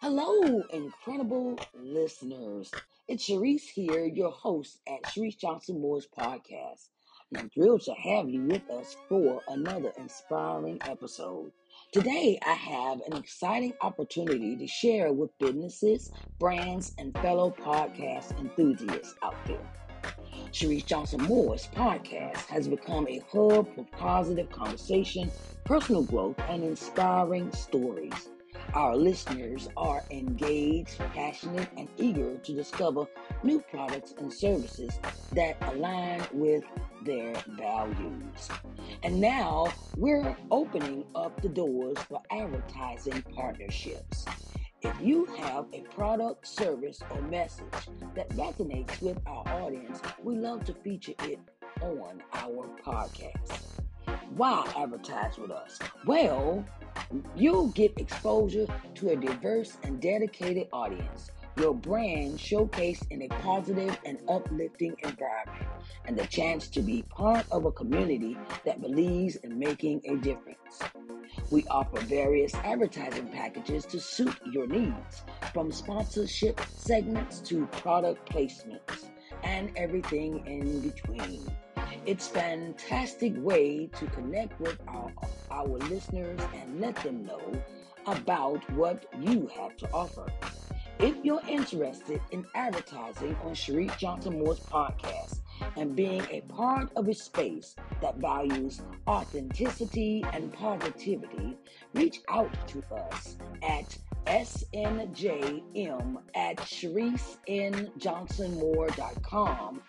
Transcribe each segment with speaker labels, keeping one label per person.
Speaker 1: Hello, incredible listeners. It's Sharise here, your host at Sharise Johnson Moore's podcast. And I'm thrilled to have you with us for another inspiring episode. Today, I have an exciting opportunity to share with businesses, brands, and fellow podcast enthusiasts out there. Sharise Johnson Moore's podcast has become a hub for positive conversation, personal growth, and inspiring stories. Our listeners are engaged, passionate, and eager to discover new products and services that align with their values. And now we're opening up the doors for advertising partnerships. If you have a product, service, or message that resonates with our audience, we love to feature it on our podcast. Why advertise with us? Well, You'll get exposure to a diverse and dedicated audience, your brand showcased in a positive and uplifting environment, and the chance to be part of a community that believes in making a difference. We offer various advertising packages to suit your needs, from sponsorship segments to product placements, and everything in between. It's fantastic way to connect with our, our listeners and let them know about what you have to offer. If you're interested in advertising on Sharise Johnson Moore's podcast and being a part of a space that values authenticity and positivity, reach out to us at snjm at sharisenjohnsonmoore.com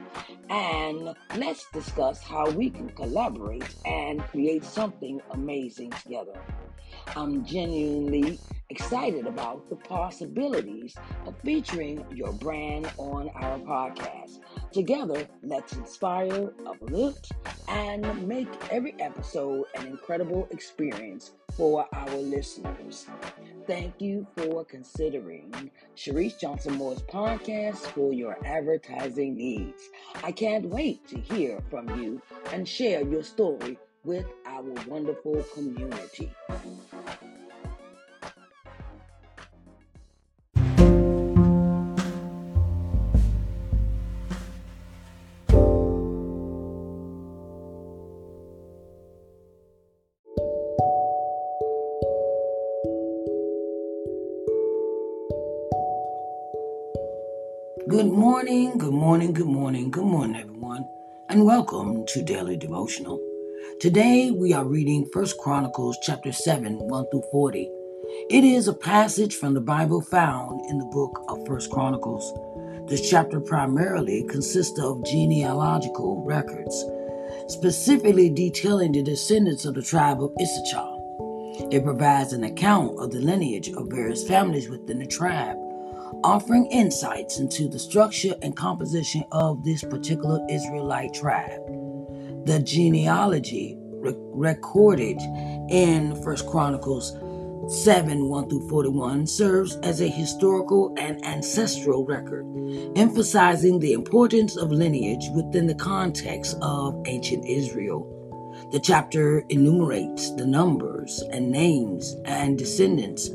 Speaker 1: and let's discuss how we can collaborate and create something amazing together. I'm genuinely excited about the possibilities of featuring your brand on our podcast. Together, let's inspire, uplift, and make every episode an incredible experience for our listeners. Thank you for considering Sharise Johnson Moore's podcast for your advertising needs. I can't wait to hear from you and share your story with our wonderful community. Morning, good morning, good morning, good morning, everyone, and welcome to Daily Devotional. Today we are reading First Chronicles chapter 7, 1 through 40. It is a passage from the Bible found in the book of First Chronicles. This chapter primarily consists of genealogical records, specifically detailing the descendants of the tribe of Issachar. It provides an account of the lineage of various families within the tribe offering insights into the structure and composition of this particular Israelite tribe. The genealogy re- recorded in First Chronicles 7 1 through 41 serves as a historical and ancestral record, emphasizing the importance of lineage within the context of ancient Israel. The chapter enumerates the numbers and names and descendants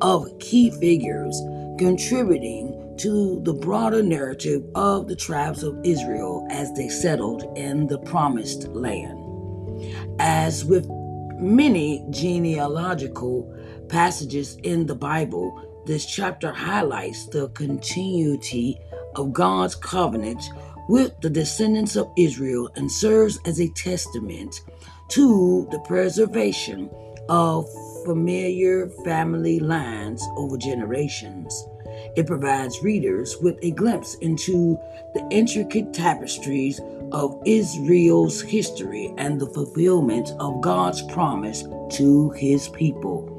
Speaker 1: of key figures contributing to the broader narrative of the tribes of Israel as they settled in the promised land. As with many genealogical passages in the Bible, this chapter highlights the continuity of God's covenant with the descendants of Israel and serves as a testament to the preservation of familiar family lines over generations. It provides readers with a glimpse into the intricate tapestries of Israel's history and the fulfillment of God's promise to his people.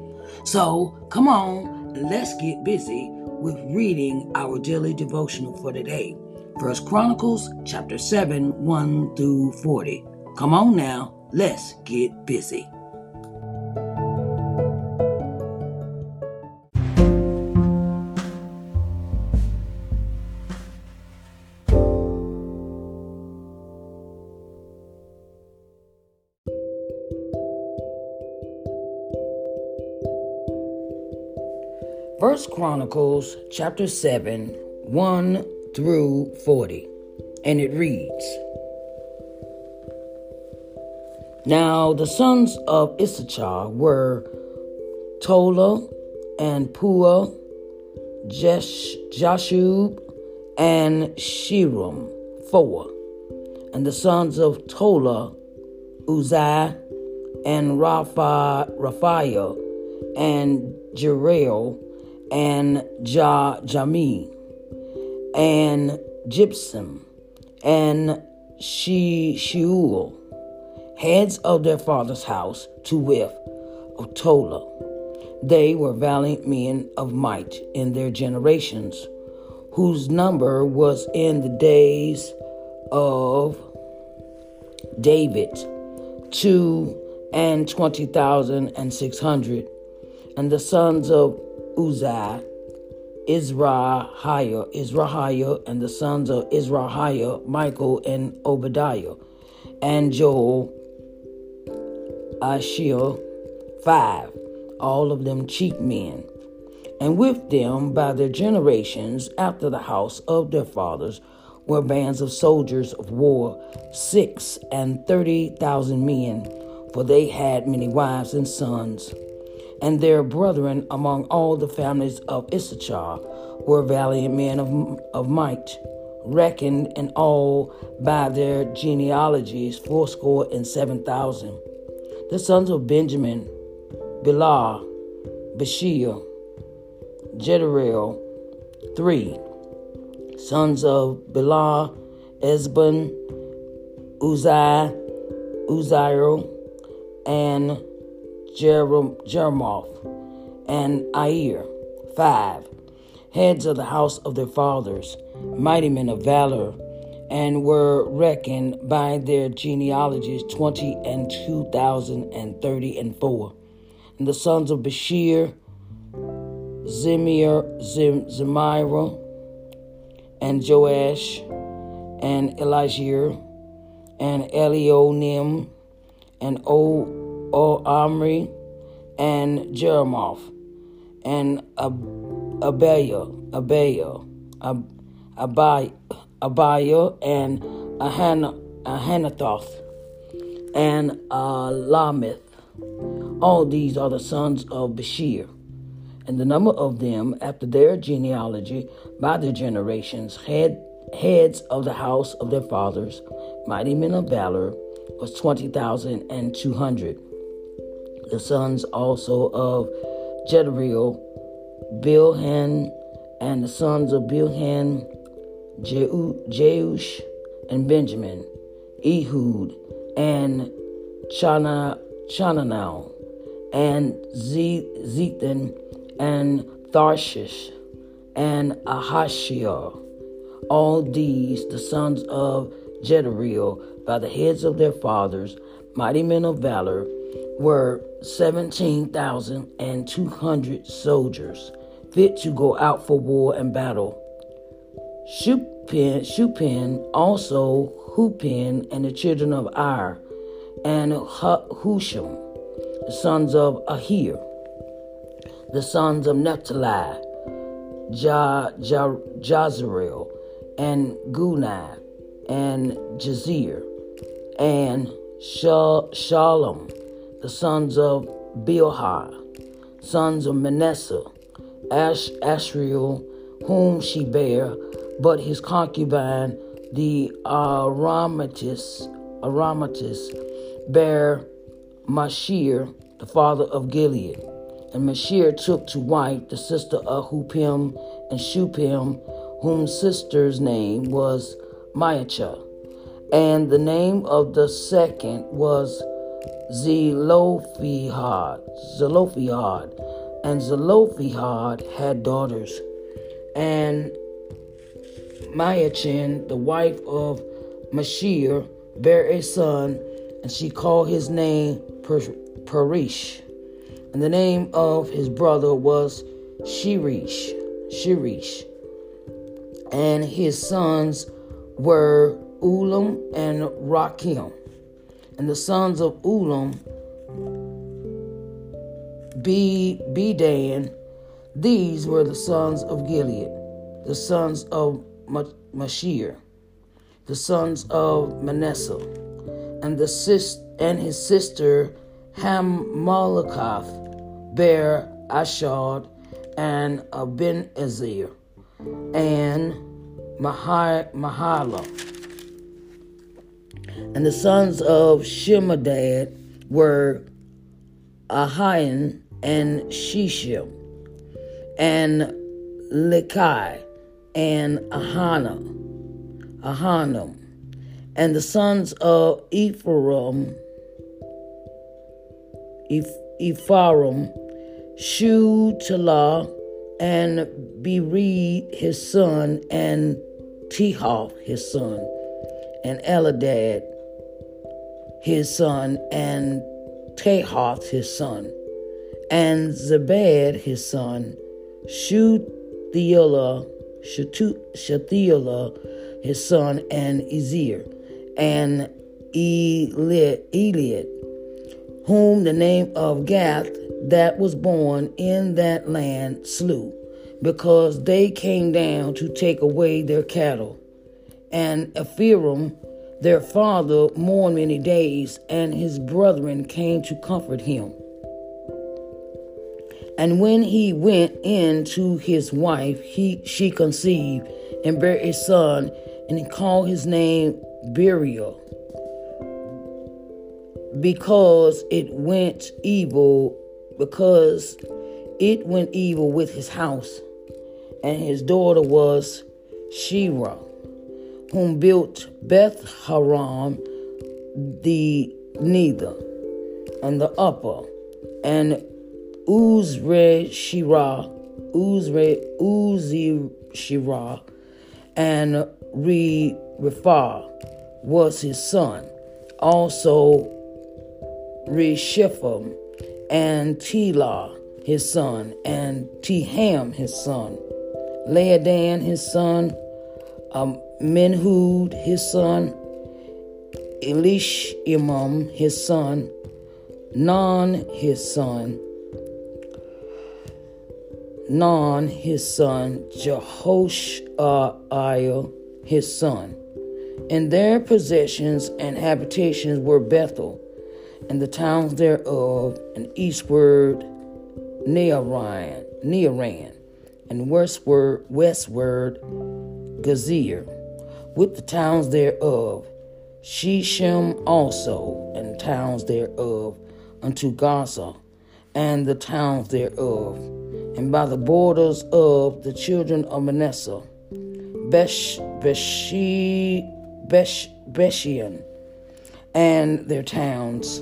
Speaker 1: So, come on, let's get busy with reading our daily devotional for today. First Chronicles chapter 7, 1 through 40. Come on now, let's get busy. First Chronicles chapter 7, 1 through 40. And it reads Now the sons of Issachar were Tola and Pua, Jashub, and Shiram, four. And the sons of Tola, Uzziah, and Rapha, Raphael, and Jeriel, and ja, Jami, and Gypsum, and she, Sheol, heads of their father's house, to wit, of Tola. They were valiant men of might in their generations, whose number was in the days of David two and twenty thousand and six hundred, and the sons of Uzziah, Israhiah, Israhiah, and the sons of Israhiah, Michael and Obadiah, and Joel, Ashiel, five, all of them chief men. And with them, by their generations, after the house of their fathers, were bands of soldiers of war, six and thirty thousand men, for they had many wives and sons and their brethren among all the families of Issachar were valiant men of, of might, reckoned in all by their genealogies fourscore and seven thousand. The sons of Benjamin, Bilah, Bashir, Jediel, three. Sons of Bilah, Esbon, Uzziah, Uzziel, and Jeremoth, and Air, five, heads of the house of their fathers, mighty men of valor, and were reckoned by their genealogies twenty and two thousand and thirty and four. And the sons of Bashir, Zimir, Zim, Zemira, and Joash, and Elijah, and Elionim, and O O Omri, and Jeremoth, and Ab- Abiah, Abiah, Ab- Abiah, Abiah, and Ahan- Ahanathoth, and Lameth. All these are the sons of Bashir. And the number of them, after their genealogy, by their generations, head, heads of the house of their fathers, mighty men of valor, was 20,200 the sons also of Jediel, Bilhan, and the sons of Bilhan, Jeush, and Benjamin, Ehud, and Chana, Chananel, and Zethan, and Tharshish, and Ahashia. All these, the sons of Jediel, by the heads of their fathers, mighty men of valor, were 17,200 soldiers fit to go out for war and battle. Shupin, Shupin also Hupin and the children of Ar, and Husham, the sons of Ahir, the sons of Naphtali, ja, ja, Jazrael, and Gunai, and Jazir, and Shalom, the sons of Bilhah, sons of Manasseh, Ash, Ashriel, whom she bare, but his concubine, the Aromatis, Aromatis, bare Mashir, the father of Gilead. And Mashir took to wife the sister of Hupim and Shupim, whom sister's name was Maachah. And the name of the second was Zelophehad, Zelophehad, and Zelophehad had daughters, and Maachin, the wife of Mashir, bare a son, and she called his name Perish, and the name of his brother was Shirish, Shirish, and his sons were Ulam and Rakim. And the sons of Ulam, Be, Bedan, These were the sons of Gilead, the sons of Mashir, the sons of Manasseh, and the sis and his sister Hammoleketh bare Ashad and Ben Azir and Mahala. And the sons of Shemidad were Ahian and Shishim and Likai and Ahana, Ahanam, and the sons of Ephraim, Ephraim, Shutelah, and Bered his son, and Tehoth his son, and Eladad his son, and Tehoth his son, and Zebad his son, Shuthiela, Shathiela his son, and Ezir, and Eliad, whom the name of Gath that was born in that land slew, because they came down to take away their cattle. And Ephraim, their father, mourned many days, and his brethren came to comfort him. And when he went in to his wife, he she conceived and bare a son, and he called his name Beriel, because it went evil, because it went evil with his house. And his daughter was Shira, whom built Beth Haram the neither and the upper, and Uzre Shira, Uzre Uzi Shira, and Re Rifah was his son. Also Reshephem and Telah his son, and Teham his son, Laadan his son, um, Menhud his son, Elishimam his son, Non his son, Non, his son, Jehoshiah, his son. And their possessions and habitations were Bethel, and the towns thereof, and eastward Nearan, Nearan and westward, westward Gazer, with the towns thereof, Shechem also, and towns thereof, unto Gaza, and the towns thereof and by the borders of the children of Manasseh, Besh, Beshi, Besh, Beshian, and their towns,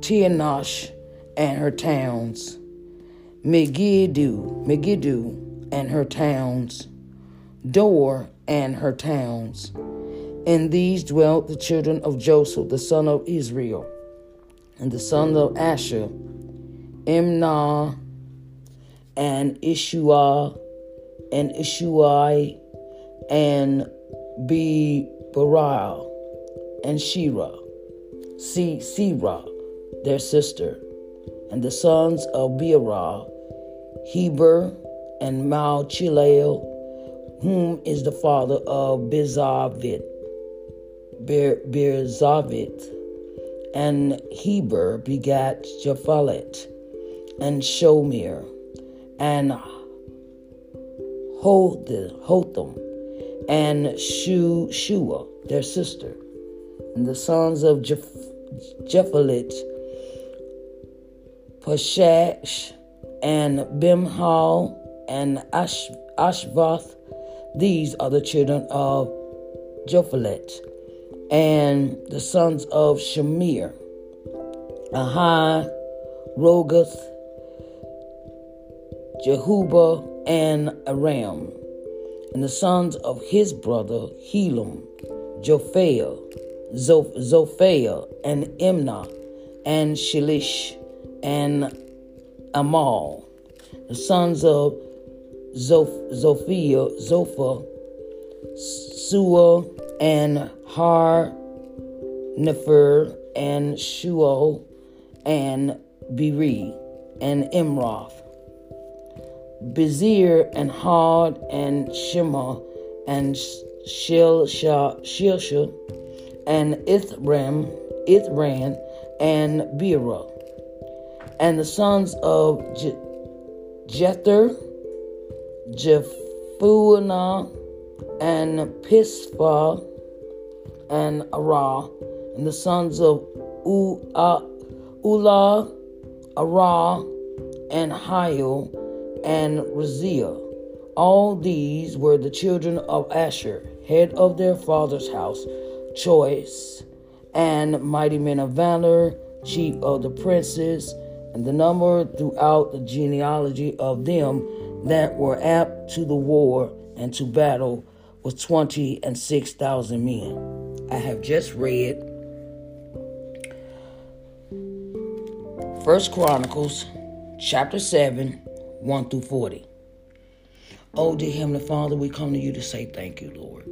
Speaker 1: Tianash and her towns, Megiddo, Megiddo and her towns, Dor and her towns. In these dwelt the children of Joseph, the son of Israel, and the son of Asher, Imnah, and Ishua and Ishuai and Be and Shira, Si Sira, their sister, and the sons of Beerah, Heber and Malchileel, whom is the father of Bizavit, Birzavit, and Heber begat Japhalet and Shomer and Hotham and Shu, Shua, their sister, and the sons of Jephalit, Pashash, and Bimhal, and Ash, Ashvath. These are the children of Jephalit, and the sons of Shemir, Ahai, Rogath, Jehubah, and Aram, and the sons of his brother Helam, Jophel, Zophel, and Imnah, and Shilish, and Amal, the sons of Zoph- Zophia, Zophah, Sua, and Har, Nefer, and Shual, and Beri, and Imroth Bezir and Had and Shema and Shilsha Shilsha and Ithram, Ithran and Beerah. And the sons of Je- Jether, Jephunneh, and Pispa, and Arah, and the sons of Ulah, Arah, and Hio, and Raziah. All these were the children of Asher, head of their father's house, choice, and mighty men of valor, chief of the princes, and the number throughout the genealogy of them that were apt to the war and to battle was twenty and six thousand men. I have just read First Chronicles chapter 7, 1 through 40. Oh, dear Heavenly Father, we come to you to say thank you, Lord.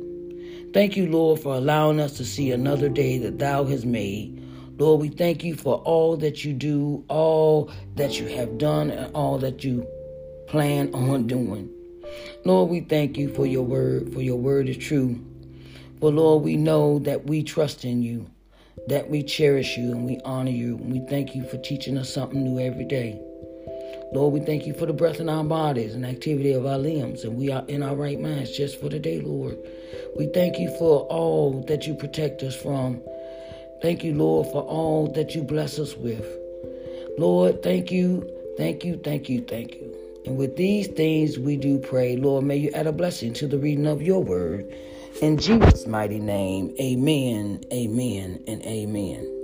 Speaker 1: Thank you, Lord, for allowing us to see another day that Thou hast made. Lord, we thank you for all that you do, all that you have done, and all that you plan on doing. Lord, we thank you for your word, for your word is true. But Lord, we know that we trust in you that we cherish you and we honor you. And we thank you for teaching us something new every day. Lord, we thank you for the breath in our bodies and activity of our limbs, and we are in our right minds just for the day, Lord. We thank you for all that you protect us from. Thank you, Lord, for all that you bless us with. Lord, thank you, thank you, thank you, thank you. And with these things we do pray, Lord, may you add a blessing to the reading of your word. In Jesus' mighty name, amen, amen, and amen.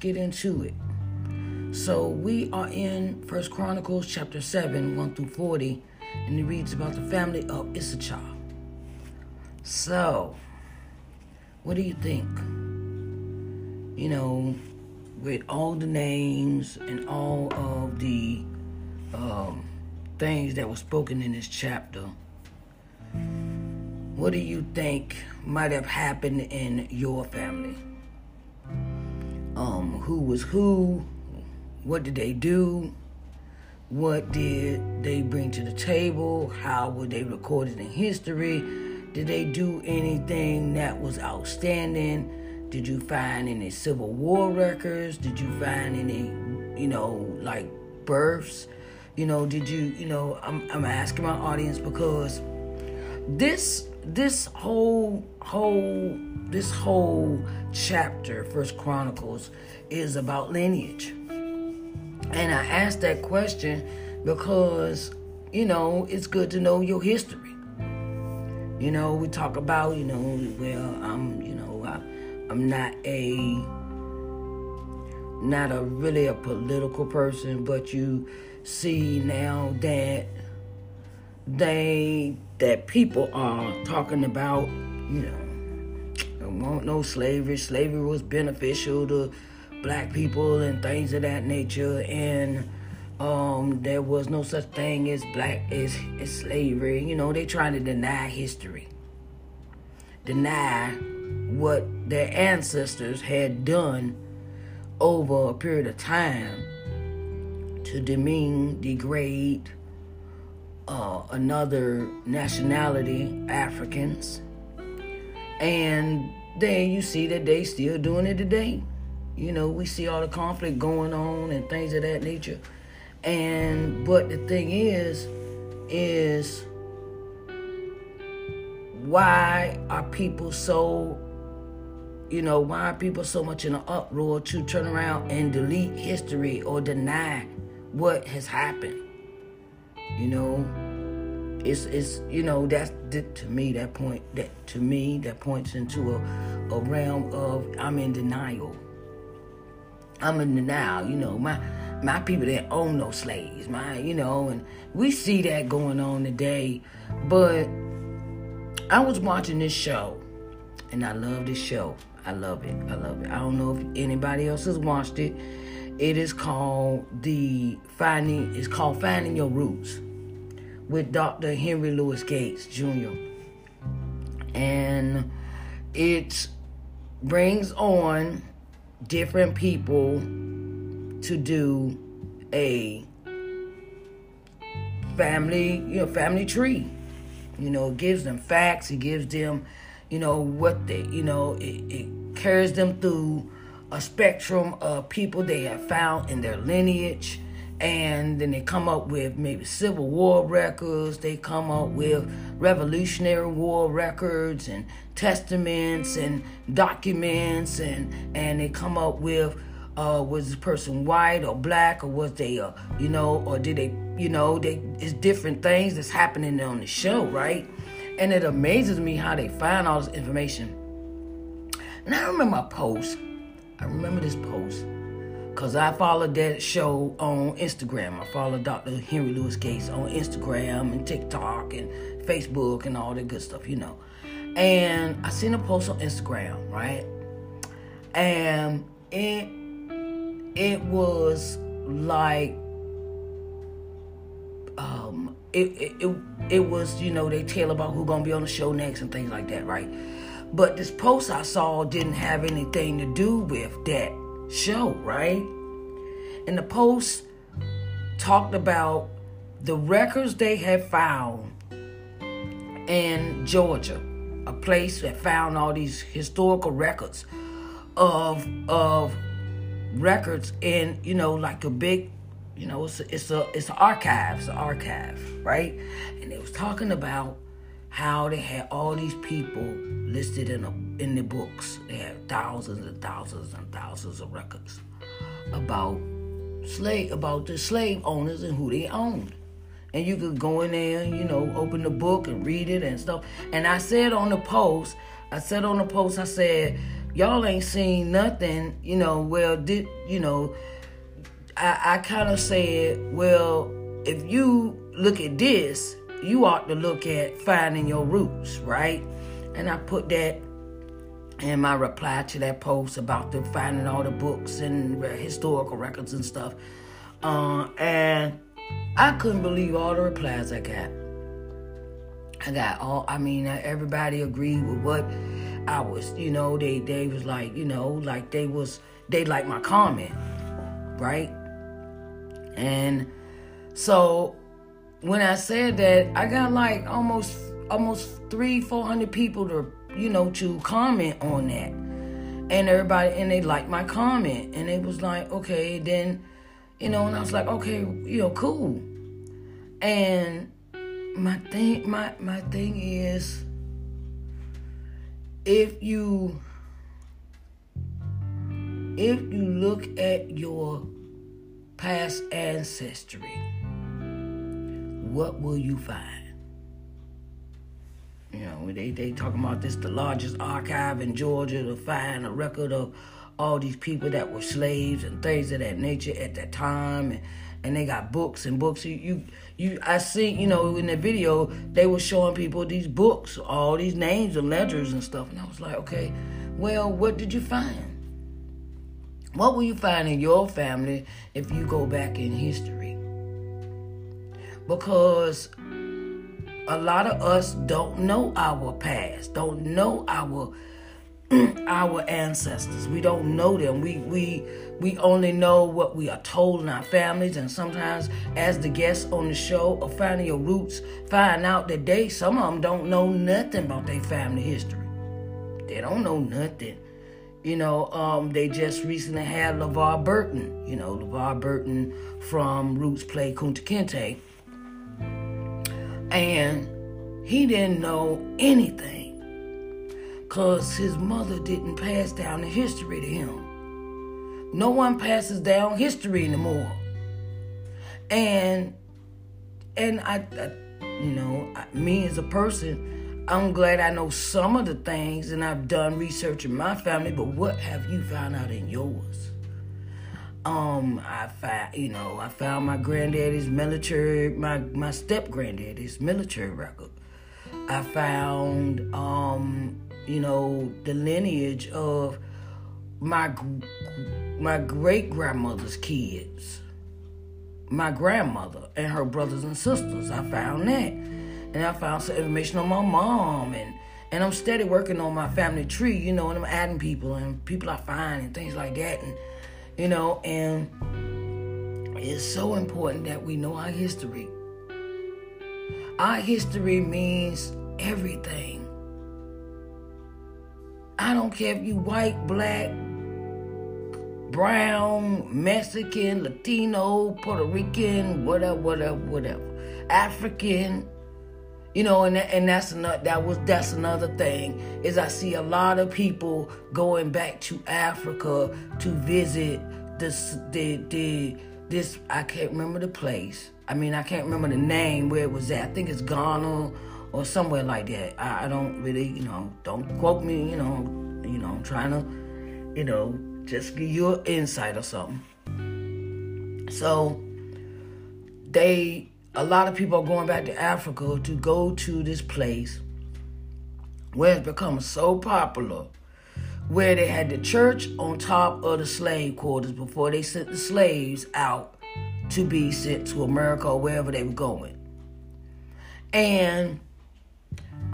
Speaker 1: Get into it. So we are in First Chronicles chapter 7, 1 through 40, and it reads about the family of Issachar. So, what do you think? You know, with all the names and all of the um, things that were spoken in this chapter, what do you think might have happened in your family? Um, who was who? What did they do? What did they bring to the table? How were they recorded in history? Did they do anything that was outstanding? Did you find any Civil War records? Did you find any, you know, like births? You know, did you, you know, I'm, I'm asking my audience because this this whole whole this whole chapter first chronicles is about lineage and I ask that question because, you know, it's good to know your history. You know, we talk about, you know, well, I'm, you know, I, I'm not a, not a really a political person, but you see now that they, that people are talking about, you know, there won't no slavery. Slavery was beneficial to black people and things of that nature. And um, there was no such thing as black as, as slavery. You know they trying to deny history. Deny what their ancestors had done over a period of time to demean degrade uh, another nationality africans and then you see that they still doing it today you know, we see all the conflict going on and things of that nature. And but the thing is, is why are people so you know, why are people so much in an uproar to turn around and delete history or deny what has happened? You know, it's it's you know that's to me that point that to me that points into a, a realm of I'm in denial. I'm in denial. You know, my my people didn't own no slaves. My, you know, and we see that going on today. But I was watching this show, and I love this show. I love it. I love it. I don't know if anybody else has watched it. It is called the finding. It's called Finding Your Roots with Dr. Henry Louis Gates Jr. And it brings on different people to do a family, you know, family tree. You know, it gives them facts. It gives them, you know, what they, you know, it, it carries them through a spectrum of people they have found in their lineage. And then they come up with maybe Civil War records, they come up with Revolutionary War records and testaments and documents, and and they come up with uh, was this person white or black or was they uh, you know or did they you know they it's different things that's happening on the show right? And it amazes me how they find all this information. And i remember a post i remember this post because I followed that show on Instagram. I followed Dr. Henry Louis Gates on Instagram and TikTok and Facebook and all that good stuff, you know. And I seen a post on Instagram, right? And it it was like um it, it, it, it was, you know, they tell about who gonna be on the show next and things like that, right? But this post I saw didn't have anything to do with that show, right? And the Post talked about the records they had found in Georgia, a place that found all these historical records of of records in you know like a big you know it's a, it's a it's an archive, it's an archive, right? And they was talking about how they had all these people listed in a, in the books. They had thousands and thousands and thousands of records about slave about the slave owners and who they owned. And you could go in there, you know, open the book and read it and stuff. And I said on the post, I said on the post, I said, y'all ain't seen nothing, you know, well, did you know, I, I kind of said, well, if you look at this, you ought to look at finding your roots, right? And I put that in my reply to that post about the finding all the books and historical records and stuff. Uh, and I couldn't believe all the replies I got. I got all, I mean, everybody agreed with what I was, you know, they, they was like, you know, like they was, they liked my comment, right? And so when I said that, I got like almost almost three, four hundred people to you know to comment on that, and everybody and they liked my comment, and it was like okay, then you know, and I was like okay, you know, cool, and my thing, my my thing is, if you if you look at your past ancestry what will you find? You know, they they talking about this the largest archive in Georgia to find a record of all these people that were slaves and things of that nature at that time. And and they got books and books. You you, you I see you know in the video they were showing people these books all these names and letters and stuff. And I was like okay well what did you find? What will you find in your family if you go back in history because a lot of us don't know our past, don't know our our ancestors. We don't know them. We we we only know what we are told in our families, and sometimes, as the guests on the show of finding your roots, find out that they some of them don't know nothing about their family history. They don't know nothing. You know, um, they just recently had LeVar Burton. You know, LeVar Burton from Roots Play Kunta Kinte and he didn't know anything because his mother didn't pass down the history to him. No one passes down history anymore. And and I, I you know, I, me as a person, I'm glad I know some of the things and I've done research in my family, but what have you found out in yours? Um, I found, you know, I found my granddaddy's military, my my step granddaddy's military record. I found, um, you know, the lineage of my my great grandmother's kids, my grandmother and her brothers and sisters. I found that, and I found some information on my mom, and and I'm steady working on my family tree, you know, and I'm adding people and people I find and things like that, and you know, and it's so important that we know our history. Our history means everything. I don't care if you white, black, brown, Mexican, Latino, Puerto Rican, whatever, whatever, whatever, African. You know, and and that's another that was that's another thing is I see a lot of people going back to Africa to visit this the the this I can't remember the place. I mean I can't remember the name where it was at. I think it's Ghana or somewhere like that. I, I don't really you know don't quote me. You know you know I'm trying to you know just give you an insight or something. So they a lot of people are going back to Africa to go to this place where it's become so popular where they had the church on top of the slave quarters before they sent the slaves out to be sent to America or wherever they were going. And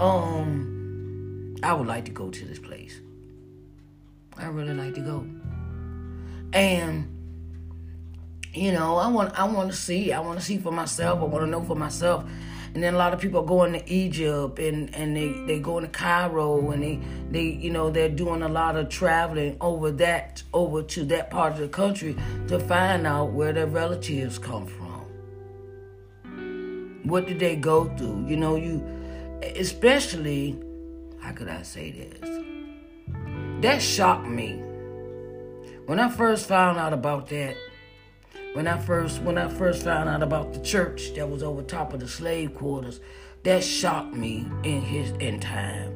Speaker 1: um I would like to go to this place. I really like to go. And you know, I want I want to see. I want to see for myself. I want to know for myself. And then a lot of people are going to Egypt and, and they, they going to Cairo and they, they you know they're doing a lot of traveling over that over to that part of the country to find out where their relatives come from. What did they go through? You know, you especially how could I say this? That shocked me. When I first found out about that, when I first when I first found out about the church that was over top of the slave quarters, that shocked me in his in time.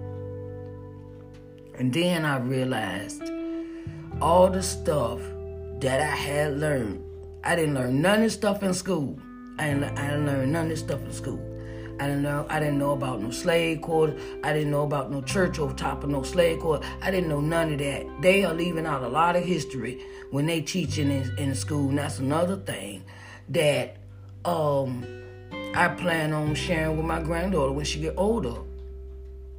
Speaker 1: And then I realized all the stuff that I had learned. I didn't learn none of this stuff in school. I didn't, I didn't learn none of this stuff in school. I didn't know I didn't know about no slave quarters. I didn't know about no church over top of no slave quarters. I didn't know none of that. They are leaving out a lot of history when they teaching in, in school. And that's another thing that um, I plan on sharing with my granddaughter when she get older.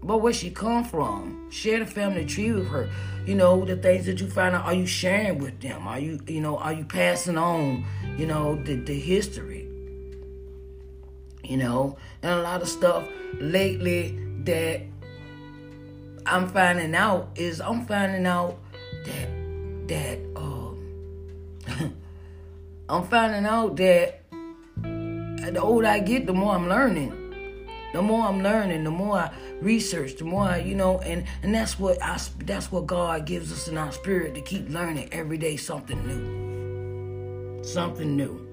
Speaker 1: But where she come from, share the family tree with her. You know the things that you find out. Are you sharing with them? Are you you know are you passing on you know the the history? You know, and a lot of stuff lately that I'm finding out is I'm finding out that that um I'm finding out that the older I get, the more I'm learning. The more I'm learning, the more I research, the more I, you know, and and that's what I that's what God gives us in our spirit to keep learning every day something new. Something new.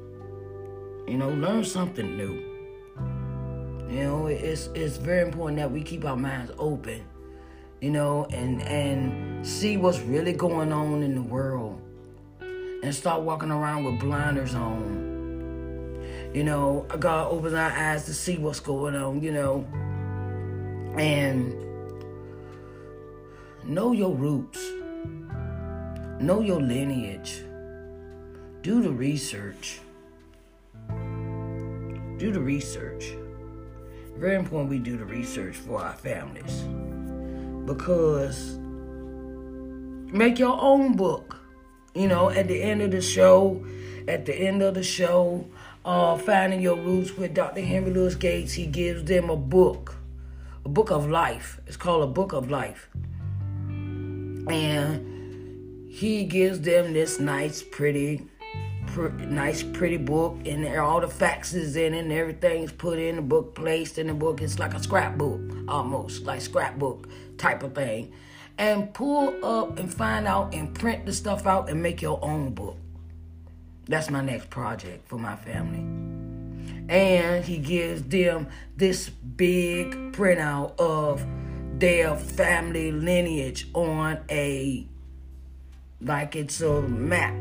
Speaker 1: You know, learn something new. You know, it's it's very important that we keep our minds open, you know, and and see what's really going on in the world, and start walking around with blinders on. You know, God opens our eyes to see what's going on. You know, and know your roots, know your lineage, do the research. Do the research. Very important we do the research for our families. Because make your own book. You know, at the end of the show, at the end of the show, uh, Finding Your Roots with Dr. Henry Louis Gates, he gives them a book, a book of life. It's called a book of life. And he gives them this nice, pretty nice, pretty book, and there all the facts is in it, and everything's put in the book, placed in the book. It's like a scrapbook, almost like scrapbook type of thing. And pull up and find out and print the stuff out and make your own book. That's my next project for my family. And he gives them this big printout of their family lineage on a like it's a map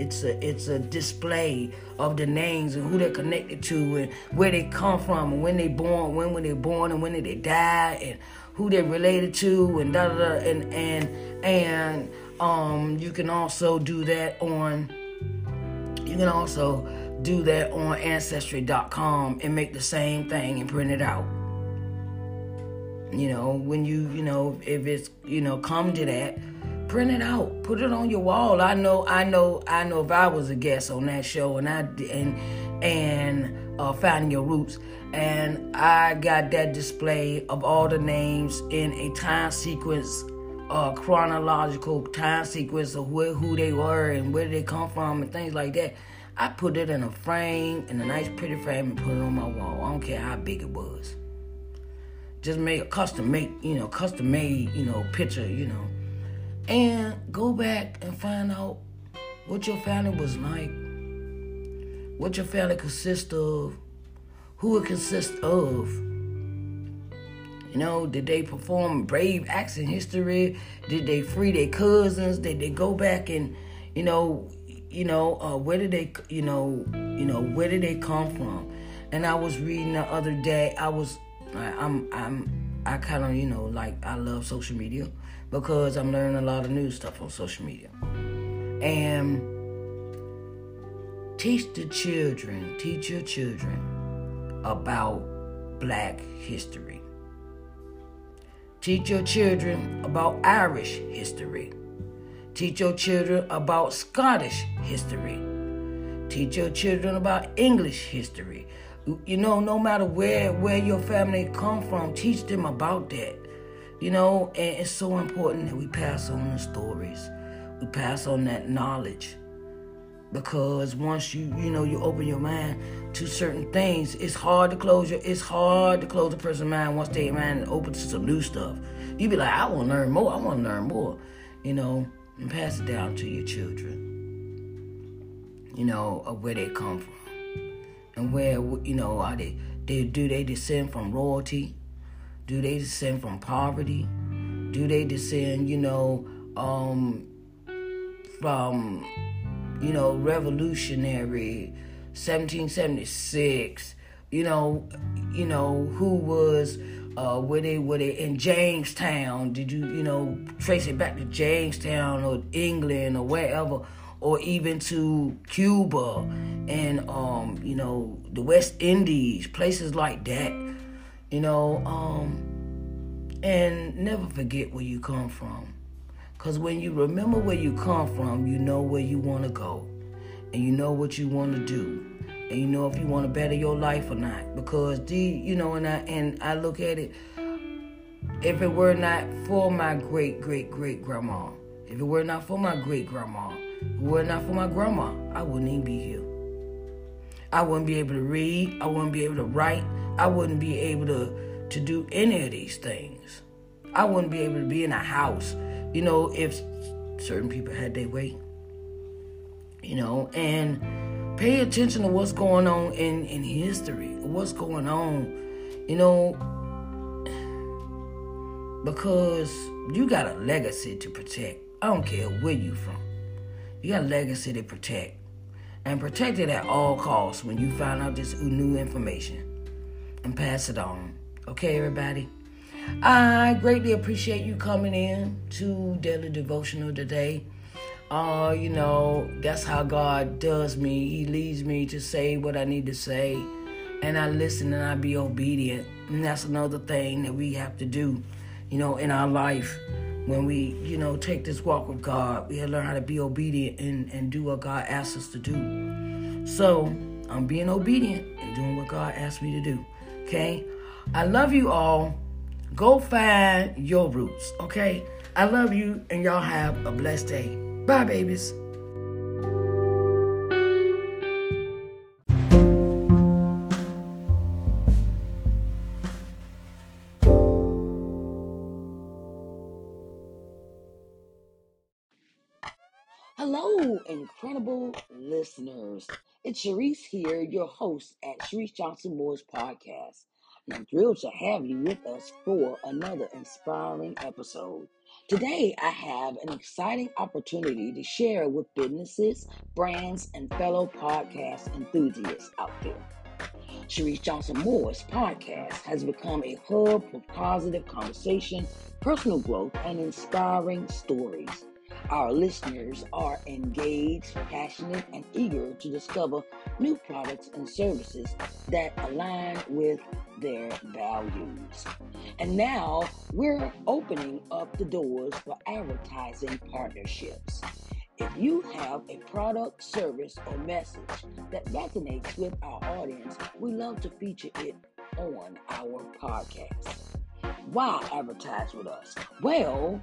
Speaker 1: it's a it's a display of the names and who they're connected to and where they come from and when they born, when were they born and when did they die and who they're related to, and da da da, and and and um, you can also do that on. You can also do that on Ancestry.com and make the same thing and print it out. You know, when you, you know, if it's, you know, come to that, print it out, put it on your wall. I know, I know, I know. If I was a guest on that show and I and and uh, finding your roots, and I got that display of all the names in a time sequence, uh, chronological time sequence of where, who they were and where they come from and things like that. I put it in a frame, in a nice pretty frame, and put it on my wall. I don't care how big it was. Just make a custom make, you know, custom made, you know, picture, you know. And go back and find out what your family was like, what your family consists of, who it consists of. You know, did they perform brave acts in history? Did they free their cousins? Did they go back and, you know, you know, uh, where did they, you know, you know, where did they come from? And I was reading the other day. I was, I, I'm, I'm, I kind of, you know, like I love social media because I'm learning a lot of new stuff on social media. And teach the children, teach your children about Black history. Teach your children about Irish history. Teach your children about Scottish history. Teach your children about English history. You know, no matter where where your family come from, teach them about that. You know, and it's so important that we pass on the stories. We pass on that knowledge. Because once you, you know, you open your mind to certain things, it's hard to close your it's hard to close a person's mind once their mind open to some new stuff. You be like, I want to learn more, I want to learn more. You know, and pass it down to your children. You know, of where they come from. And where, you know, are they, they do they descend from royalty? Do they descend from poverty? Do they descend, you know, um, from, you know, revolutionary 1776? You know, you know, who was uh, were they were they in Jamestown? Did you you know trace it back to Jamestown or England or wherever, or even to Cuba and um, you know the West Indies, places like that. You know, um, and never forget where you come from, because when you remember where you come from, you know where you want to go, and you know what you want to do. And you know if you want to better your life or not. Because the you know and I and I look at it if it were not for my great great great grandma if it were not for my great grandma if it were not for my grandma I wouldn't even be here I wouldn't be able to read I wouldn't be able to write I wouldn't be able to to do any of these things I wouldn't be able to be in a house you know if certain people had their way you know and pay attention to what's going on in, in history, what's going on, you know, because you got a legacy to protect. I don't care where you from. You got a legacy to protect. And protect it at all costs when you find out this new information. And pass it on. Okay, everybody? I greatly appreciate you coming in to Daily Devotional today oh, you know, that's how God does me. He leads me to say what I need to say, and I listen and I be obedient. And that's another thing that we have to do, you know, in our life. When we, you know, take this walk with God, we learn how to be obedient and, and do what God asks us to do. So I'm being obedient and doing what God asked me to do. Okay? I love you all. Go find your roots. Okay? I love you, and y'all have a blessed day. Bye, babies. Incredible listeners. It's Sharise here, your host at Sharise Johnson Moore's podcast. I'm thrilled to have you with us for another inspiring episode. Today, I have an exciting opportunity to share with businesses, brands, and fellow podcast enthusiasts out there. Sharise Johnson Moore's podcast has become a hub for positive conversation, personal growth, and inspiring stories. Our listeners are engaged, passionate, and eager to discover new products and services that align with their values. And now we're opening up the doors for advertising partnerships. If you have a product, service, or message that resonates with our audience, we love to feature it on our podcast. Why advertise with us? Well,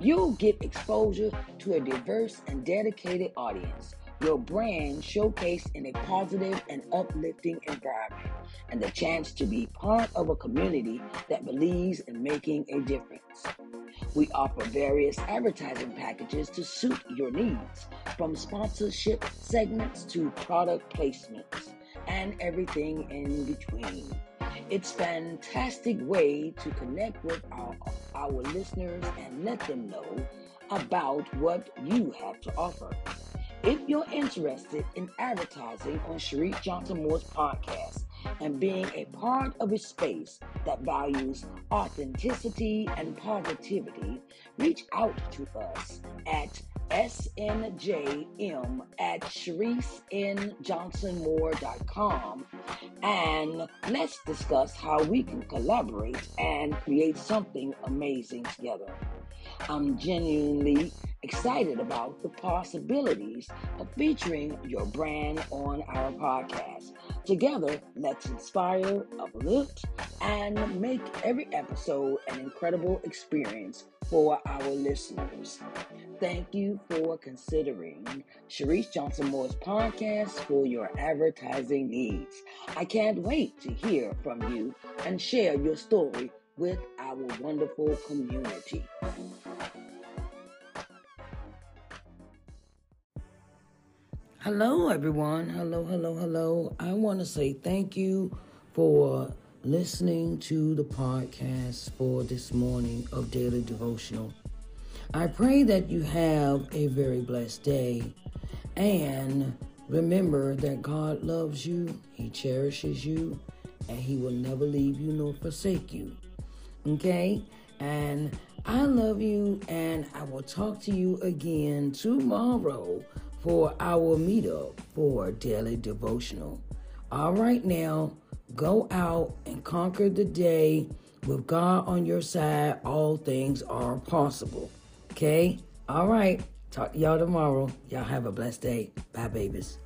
Speaker 1: you'll get exposure to a diverse and dedicated audience your brand showcased in a positive and uplifting environment, and the chance to be part of a community that believes in making a difference. We offer various advertising packages to suit your needs, from sponsorship segments to product placements, and everything in between. It's a fantastic way to connect with our, our listeners and let them know about what you have to offer. If you're interested in advertising on Sharise Johnson Moore's podcast and being a part of a space that values authenticity and positivity, reach out to us at snjm at sharisenjohnsonmoore.com and let's discuss how we can collaborate and create something amazing together. I'm genuinely excited about the possibilities of featuring your brand on our podcast. Together, let's inspire, uplift, and make every episode an incredible experience for our listeners. Thank you for considering Sharise Johnson Moore's podcast for your advertising needs. I can't wait to hear from you and share your story with our wonderful community. Hello, everyone. Hello, hello, hello. I want to say thank you for listening to the podcast for this morning of Daily Devotional. I pray that you have a very blessed day and remember that God loves you, He cherishes you, and He will never leave you nor forsake you. Okay? And I love you, and I will talk to you again tomorrow for our meetup for daily devotional. All right, now go out and conquer the day with God on your side. All things are possible. Okay? All right. Talk to y'all tomorrow. Y'all have a blessed day. Bye, babies.